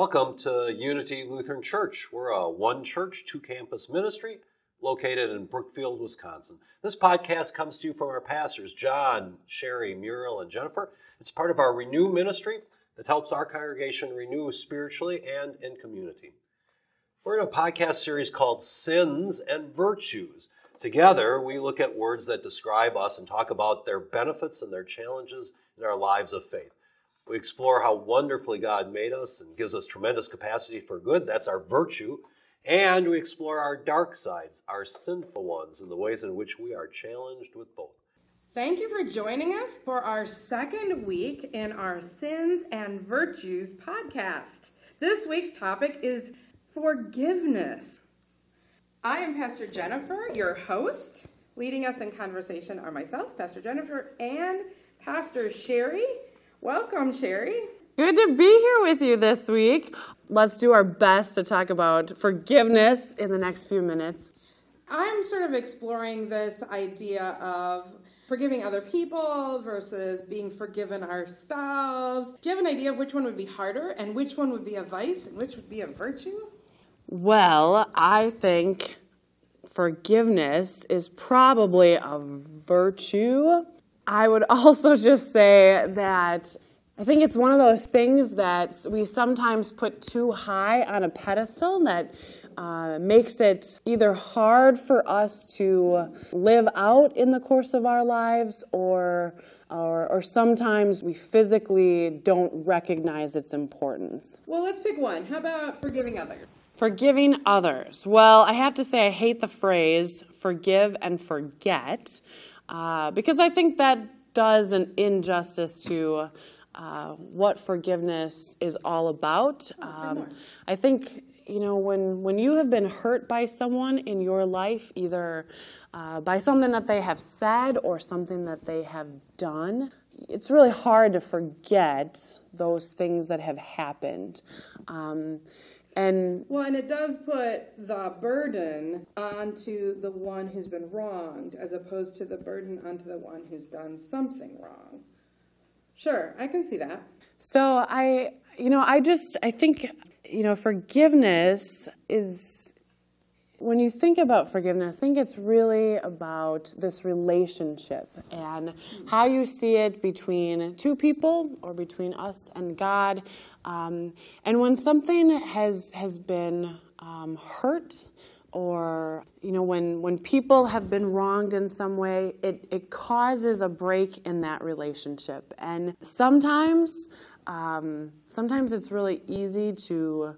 Welcome to Unity Lutheran Church. We're a one church, two campus ministry located in Brookfield, Wisconsin. This podcast comes to you from our pastors, John, Sherry, Muriel, and Jennifer. It's part of our Renew ministry that helps our congregation renew spiritually and in community. We're in a podcast series called Sins and Virtues. Together, we look at words that describe us and talk about their benefits and their challenges in our lives of faith. We explore how wonderfully God made us and gives us tremendous capacity for good. That's our virtue. And we explore our dark sides, our sinful ones, and the ways in which we are challenged with both. Thank you for joining us for our second week in our Sins and Virtues podcast. This week's topic is forgiveness. I am Pastor Jennifer, your host. Leading us in conversation are myself, Pastor Jennifer, and Pastor Sherry. Welcome, Sherry. Good to be here with you this week. Let's do our best to talk about forgiveness in the next few minutes. I'm sort of exploring this idea of forgiving other people versus being forgiven ourselves. Do you have an idea of which one would be harder and which one would be a vice and which would be a virtue? Well, I think forgiveness is probably a virtue I would also just say that I think it's one of those things that we sometimes put too high on a pedestal that uh, makes it either hard for us to live out in the course of our lives or, or, or sometimes we physically don't recognize its importance. Well, let's pick one. How about forgiving others? Forgiving others. Well, I have to say, I hate the phrase forgive and forget uh, because I think that does an injustice to uh, what forgiveness is all about. Um, I think you know when when you have been hurt by someone in your life, either uh, by something that they have said or something that they have done. It's really hard to forget those things that have happened. Um, and well, and it does put the burden onto the one who's been wronged as opposed to the burden onto the one who's done something wrong. Sure, I can see that. So I, you know, I just, I think, you know, forgiveness is when you think about forgiveness, I think it's really about this relationship and how you see it between two people or between us and God. Um, and when something has has been um, hurt, or you know, when when people have been wronged in some way, it it causes a break in that relationship. And sometimes, um, sometimes it's really easy to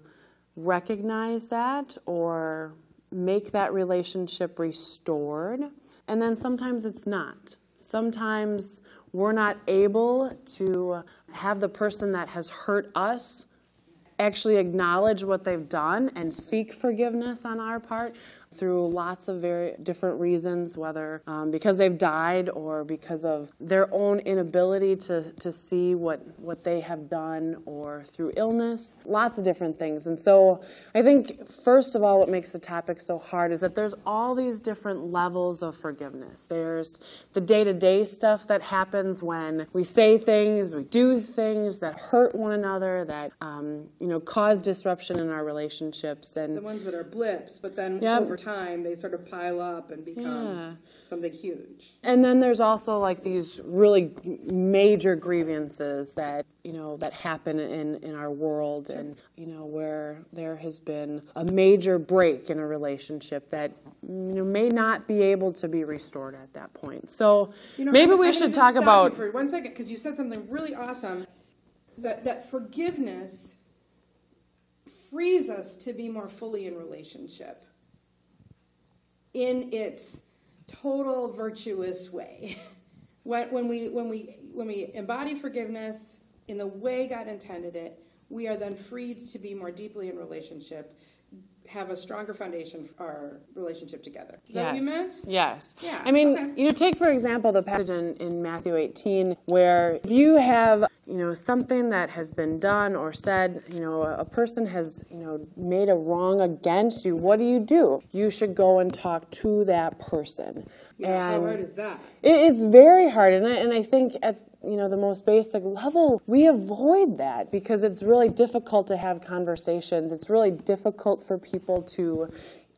recognize that or make that relationship restored. And then sometimes it's not. Sometimes we're not able to have the person that has hurt us actually acknowledge what they've done and seek forgiveness on our part through lots of very different reasons, whether um, because they've died or because of their own inability to, to see what, what they have done or through illness, lots of different things. And so I think, first of all, what makes the topic so hard is that there's all these different levels of forgiveness. There's the day to day stuff that happens when we say things, we do things that hurt one another, that um, you know cause disruption in our relationships, and the ones that are blips, but then yep. over time they sort of pile up and become yeah. something huge. And then there's also like these really major grievances that you know that happen in in our world, and you know where there has been a major break in a relationship that you know may not be able to be restored at that point. So you know, maybe I'm, we I'm should talk about for one second because you said something really awesome that that forgiveness frees us to be more fully in relationship in its total virtuous way. when, when, we, when, we, when we embody forgiveness in the way God intended it, we are then freed to be more deeply in relationship have a stronger foundation for our relationship together. Is yes. that what you meant? Yes. Yeah. I mean, okay. you know, take for example the passage in, in Matthew 18 where if you have, you know, something that has been done or said, you know, a person has, you know, made a wrong against you, what do you do? You should go and talk to that person. Yeah, and how hard is that? It, it's very hard, and I, and I think at you know the most basic level we avoid that because it's really difficult to have conversations it's really difficult for people to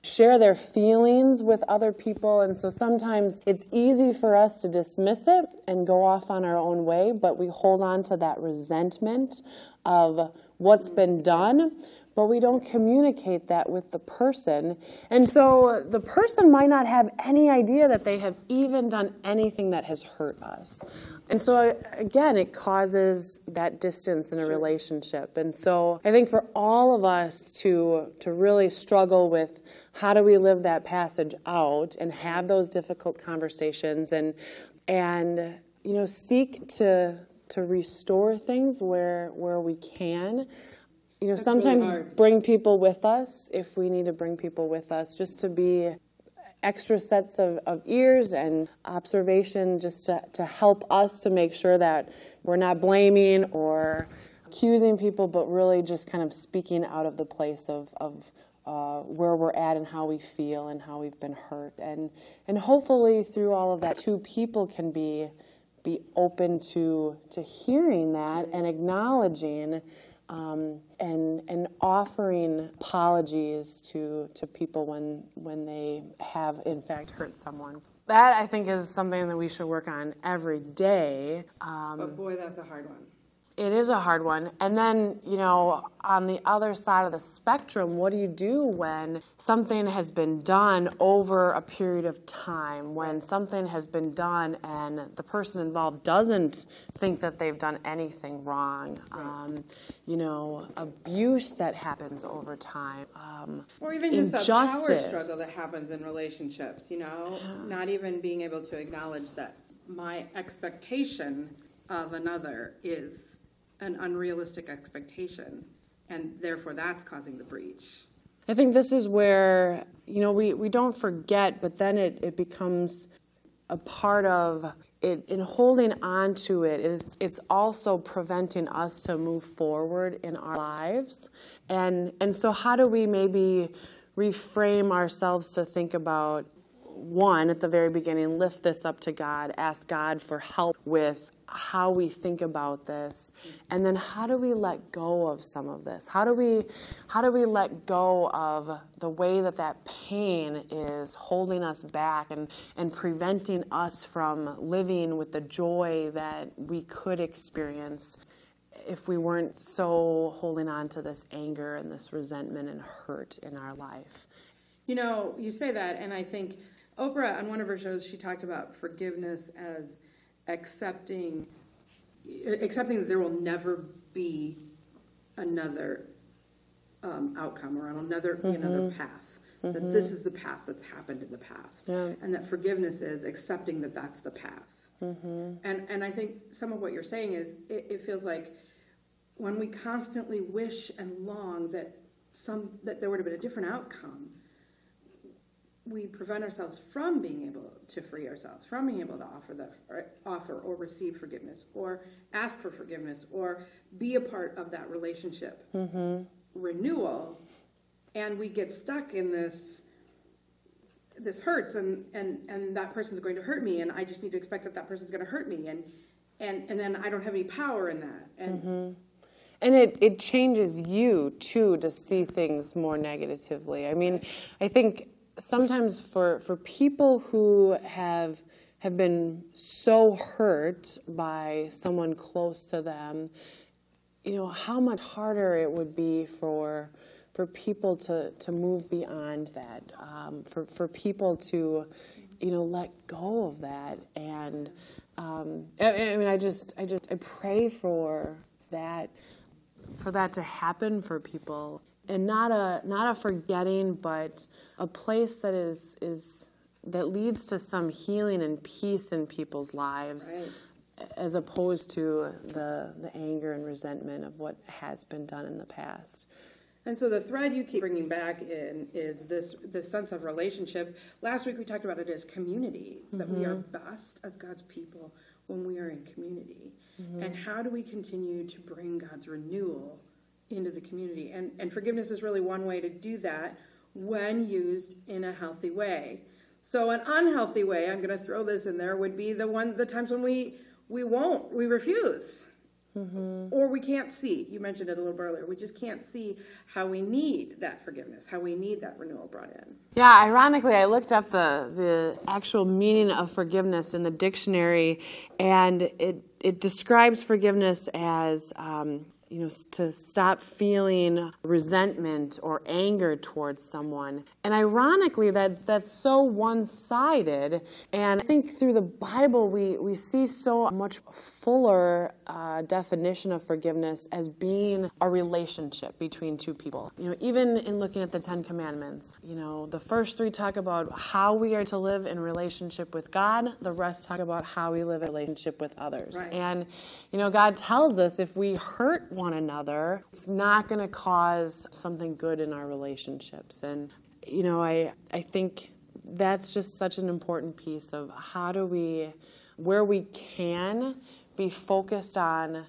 share their feelings with other people. And so sometimes it's easy for us to dismiss it and go off on our own way, but we hold on to that resentment of what's been done. But we don't communicate that with the person. And so the person might not have any idea that they have even done anything that has hurt us. And so, again, it causes that distance in a relationship. And so, I think for all of us to, to really struggle with how do we live that passage out and have those difficult conversations and, and you know, seek to, to restore things where, where we can. You know, That's sometimes really bring people with us if we need to bring people with us just to be extra sets of, of ears and observation just to, to help us to make sure that we're not blaming or accusing people, but really just kind of speaking out of the place of, of uh, where we're at and how we feel and how we've been hurt. And, and hopefully, through all of that, two people can be, be open to, to hearing that and acknowledging um, and and offering apologies to to people when when they have in fact hurt someone. That I think is something that we should work on every day. Um, but boy, that's a hard one. It is a hard one. And then, you know, on the other side of the spectrum, what do you do when something has been done over a period of time, when something has been done and the person involved doesn't think that they've done anything wrong? Um, you know, abuse that happens over time. Um, or even just a power struggle that happens in relationships, you know, not even being able to acknowledge that my expectation of another is an unrealistic expectation, and therefore that's causing the breach. I think this is where, you know, we, we don't forget, but then it, it becomes a part of it in holding on to it it's, it's also preventing us to move forward in our lives and and so how do we maybe reframe ourselves to think about one at the very beginning lift this up to god ask god for help with how we think about this and then how do we let go of some of this? How do we how do we let go of the way that that pain is holding us back and and preventing us from living with the joy that we could experience if we weren't so holding on to this anger and this resentment and hurt in our life? You know you say that and i think oprah on one of her shows she talked about forgiveness as accepting accepting that there will never be another um, outcome or another mm-hmm. another path. Mm-hmm. That this is the path that's happened in the past, yeah. and that forgiveness is accepting that that's the path. Mm-hmm. And and I think some of what you're saying is it, it feels like when we constantly wish and long that some that there would have been a different outcome we prevent ourselves from being able to free ourselves, from being able to offer that, or offer or receive forgiveness, or ask for forgiveness, or be a part of that relationship mm-hmm. renewal, and we get stuck in this. This hurts, and and and that person's going to hurt me, and I just need to expect that that person's going to hurt me, and and and then I don't have any power in that, and. Mm-hmm. And it, it changes you too to see things more negatively. I mean, I think sometimes for, for people who have have been so hurt by someone close to them, you know, how much harder it would be for for people to, to move beyond that, um, for, for people to, you know, let go of that. And um, I, I mean, I just, I just, I pray for that, for that to happen for people and not a not a forgetting, but a place that is is that leads to some healing and peace in people's lives. Right. As opposed to the, the anger and resentment of what has been done in the past. And so the thread you keep bringing back in is this this sense of relationship. Last week we talked about it as community, mm-hmm. that we are mm-hmm. best as God's people when we are in community. Mm-hmm. And how do we continue to bring God's renewal into the community. And, and forgiveness is really one way to do that when used in a healthy way. So an unhealthy way, I'm going to throw this in there, would be the one the times when we we won't, we refuse. Mm-hmm. Or we can't see. You mentioned it a little bit earlier. We just can't see how we need that forgiveness, how we need that renewal brought in. Yeah, ironically, I looked up the, the actual meaning of forgiveness in the dictionary, and it, it describes forgiveness as um, you know, to stop feeling resentment or anger towards someone. And ironically, that, that's so one sided. And I think through the Bible, we, we see so much fuller uh, definition of forgiveness as being a relationship between two people. You know, even in looking at the Ten Commandments, you know, the first three talk about how we are to live in relationship with God, the rest talk about how we live in relationship with others. Right. And, you know, God tells us if we hurt one another, it's not going to cause something good in our relationships. And, you know, I, I think that's just such an important piece of how do we, where we can, be focused on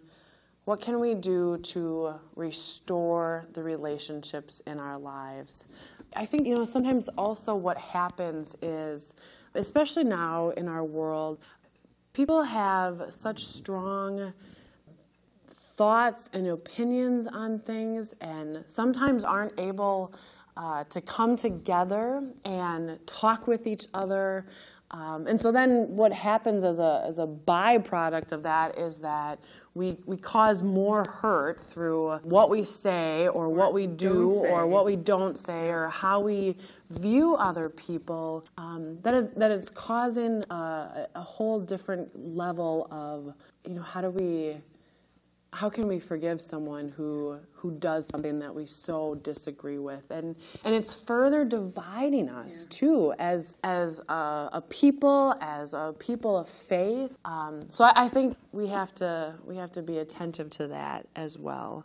what can we do to restore the relationships in our lives. I think, you know, sometimes also what happens is, especially now in our world, people have such strong thoughts and opinions on things and sometimes aren't able uh, to come together and talk with each other. Um, and so then what happens as a, as a byproduct of that is that we, we cause more hurt through what we say or what we do or what we don't say or how we view other people um, that, is, that is causing a, a whole different level of, you know, how do we how can we forgive someone who who does something that we so disagree with and and it's further dividing us Yeah. too as as a, a people as a people of faith um, so I, I think we have to we have to be attentive to that as well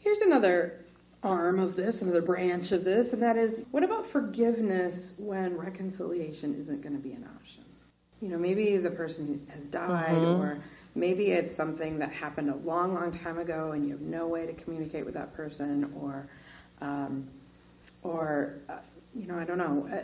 Here's another arm of this, another branch of this, and that is what about forgiveness when reconciliation isn't going to be an option? You know, maybe the person has died, or maybe it's something that happened a long, long time ago, and you have no way to communicate with that person, or, um, or, uh, you know, I don't know. Uh,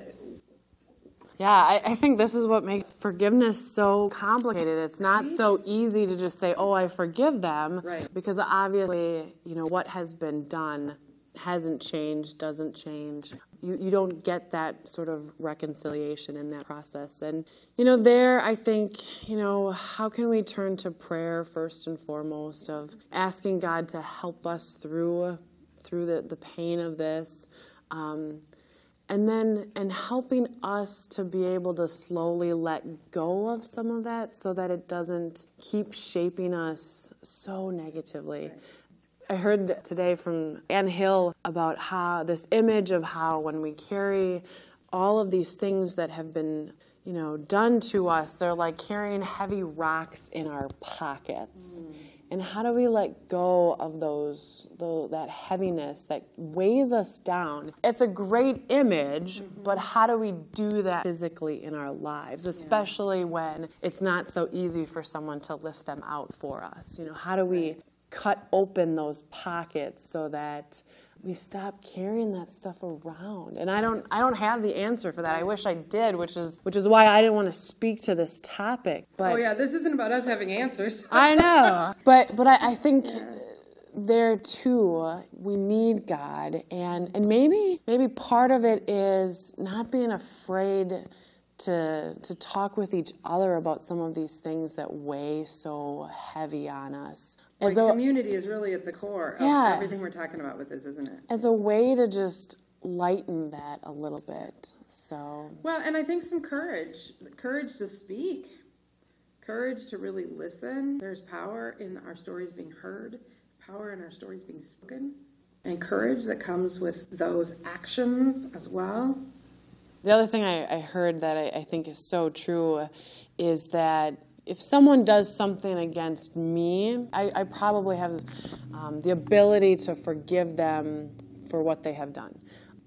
Yeah, I, I think this is what makes forgiveness so complicated. It's not so easy to just say, "Oh, I forgive them," Right. because obviously, you know, what has been done hasn't changed, doesn't change. You you don't get that sort of reconciliation in that process. And you know, there I think, you know, how can we turn to prayer first and foremost of asking God to help us through through the, the pain of this. Um, and then and helping us to be able to slowly let go of some of that so that it doesn't keep shaping us so negatively i heard today from ann hill about how this image of how when we carry all of these things that have been you know done to us they're like carrying heavy rocks in our pockets mm. and how do we let go of those, tho- that heaviness that weighs us down? It's a great image, mm-hmm. but how do we do that physically in our lives, especially when it's not so easy for someone to lift them out for us? You know, how do we cut open those pockets so that we stop carrying that stuff around. And i don't i don't have the answer for that. I wish i did which is which is why i didn't want to speak to this topic but oh yeah, this isn't about us having answers. I know, but but I, I think there too we need God, and and maybe maybe part of it is not being afraid to to talk with each other about some of these things that weigh so heavy on us. As Like, a, community is really at the core of Yeah. everything we're talking about with this, isn't it? as a way to just lighten that a little bit. So Well, and I think some courage, courage to speak, courage to really listen. There's power in our stories being heard, power in our stories being spoken, and courage that comes with those actions as well. The other thing I, I heard that I, I think is so true is that if someone does something against me, I, I probably have um, the ability to forgive them for what they have done.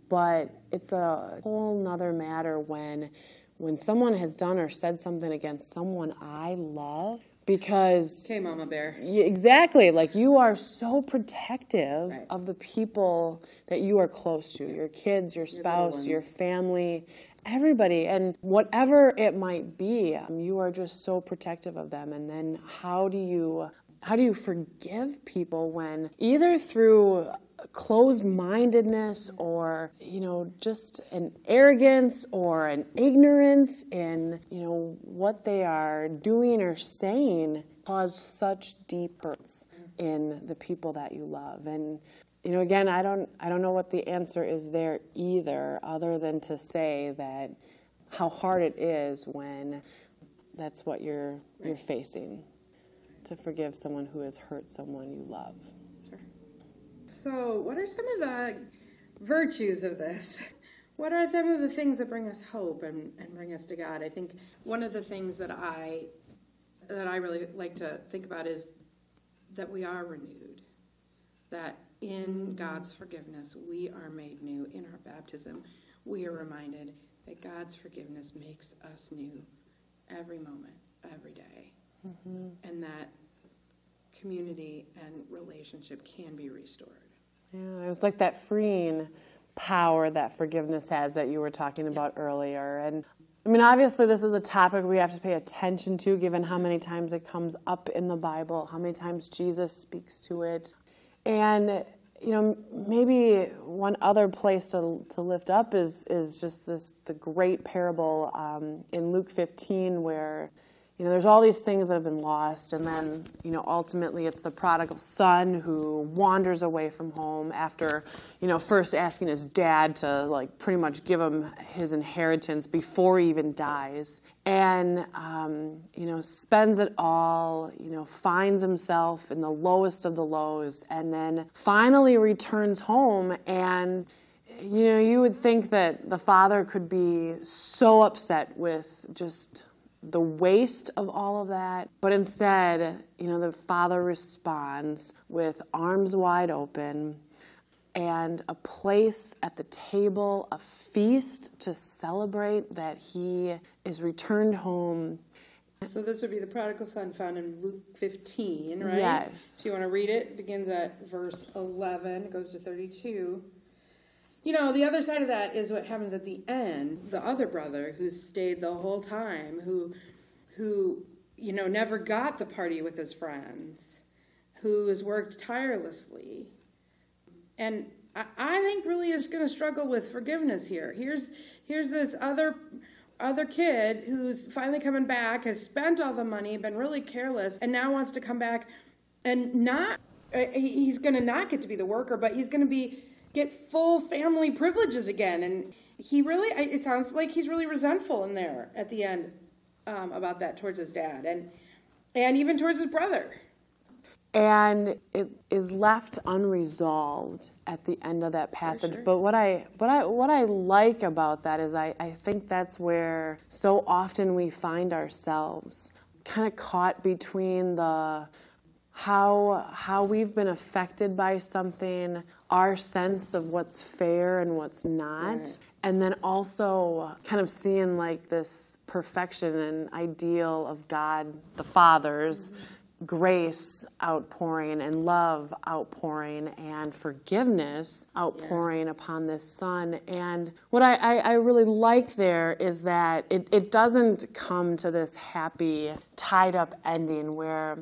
But it's a whole nother matter when when someone has done or said something against someone I love, because Okay, Mama Bear. Yeah, exactly. Like you are so protective Right. of the people that you are close to your kids, your spouse, ones. your family, everybody. And whatever it might be, um, you are just so protective of them. And then how do you. How do you forgive people when either through closed mindedness or you know just an arrogance or an ignorance in you know what they are doing or saying cause such deep hurts in the people that you love. And you know again i don't i don't know what the answer is there either other than to say that how hard it is when that's what you're you're facing to forgive someone who has hurt someone you love So, what are some of the virtues of this? What are some of the things that bring us hope and, and bring us to God? I think one of the things that I that I really like to think about is that we are renewed. That in God's forgiveness we are made new. In our baptism, we are reminded that God's forgiveness makes us new every moment, every day. Mm-hmm. And that community and relationship can be restored. Yeah, it was like that freeing power that forgiveness has that you were talking about earlier. And I mean, obviously, this is a topic we have to pay attention to given how many times it comes up in the Bible, how many times Jesus speaks to it. And, you know, maybe one other place to, to lift up is, is just this the great parable um, in Luke 15 where you know, there's all these things that have been lost, and then, you know, ultimately it's the prodigal son who wanders away from home after, you know, first asking his dad to, like, pretty much give him his inheritance before he even dies. And, um, you know, spends it all, you know, finds himself in the lowest of the lows, and then finally returns home and, you know, you would think that the father could be so upset with just the waste of all of that. But instead, you know, the father responds with arms wide open and a place at the table, a feast to celebrate that he is returned home. So this would be the prodigal son found in Luke 15, right? Yes. So you want to read it? It begins at verse 11, It goes to 32. You know, the other side of that is what happens at the end. The other brother who stayed the whole time, who, who, you know, never got the party with his friends, who has worked tirelessly, and I, I think really is going to struggle with forgiveness here. Here's here's this other other kid who's finally coming back, has spent all the money, been really careless, and now wants to come back and not. uh, He's going to not get to be the worker, but he's going to be get full family privileges again. And he really, it sounds like he's really resentful in there at the end um, about that towards his dad and and even towards his brother. and it is left unresolved at the end of that passage. sure. But what I what I what I like about that is I, I think that's where so often we find ourselves kind of caught between the how how we've been affected by something, our sense of what's fair and what's not, Right. and then also kind of seeing like this perfection and ideal of God the Father's grace outpouring and love outpouring and forgiveness outpouring upon this son. And what I, I, I really like there is that it, it doesn't come to this happy, tied up ending where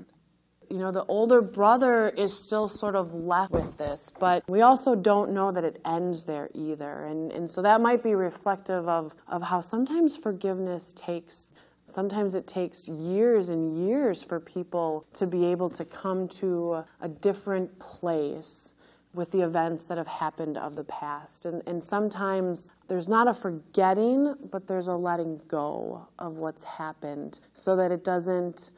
you know, the older brother is still sort of left with this, but we also don't know that it ends there either. And, and so that might be reflective of, of how sometimes forgiveness takes, sometimes it takes years and years for people to be able to come to a, different place with the events that have happened of the past. And, and sometimes there's not a forgetting, but there's a letting go of what's happened so that it doesn't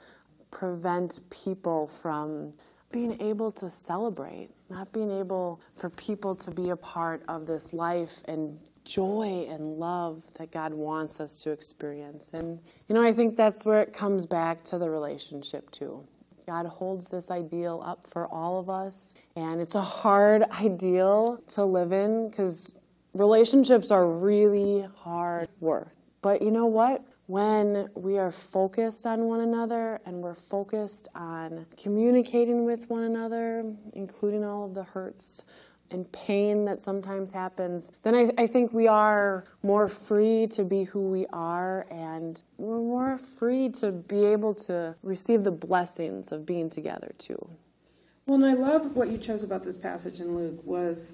prevent people from being able to celebrate, not being able for people to be a part of this life and joy and love that God wants us to experience. And, you know, I think that's where it comes back to the relationship, too. God holds this ideal up for all of us, and it's a hard ideal to live in because relationships are really hard work. But you know what? When we are focused on one another and we're focused on communicating with one another, including all of the hurts and pain that sometimes happens, then I, I, think we are more free to be who we are and we're more free to be able to receive the blessings of being together too. Well, and I love what you chose about this passage in Luke was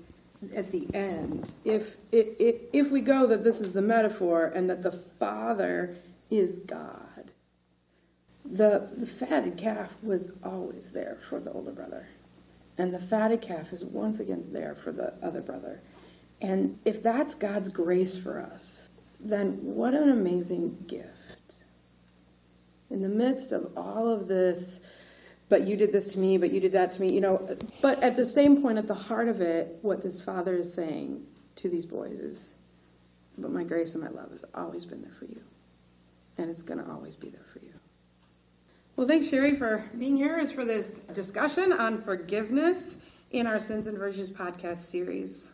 at the end. If, if, if we go that this is the metaphor and that the Father is God, the, the fatted calf was always there for the older brother. And the fatted calf is once again there for the other brother. And if that's God's grace for us, then what an amazing gift. In the midst of all of this, but you did this to me, but you did that to me, you know, but at the same point, at the heart of it, what this father is saying to these boys is, but my grace and my love has always been there for you. And it's going to always be there for you. Well, thanks, Sherry, for being here. Is for this discussion on forgiveness in our Sins and Virtues podcast series.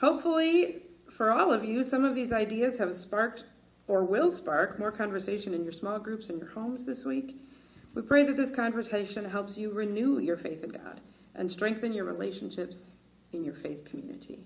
Hopefully, for all of you, some of these ideas have sparked or will spark more conversation in your small groups and your homes this week. We pray that this conversation helps you renew your faith in God and strengthen your relationships in your faith community.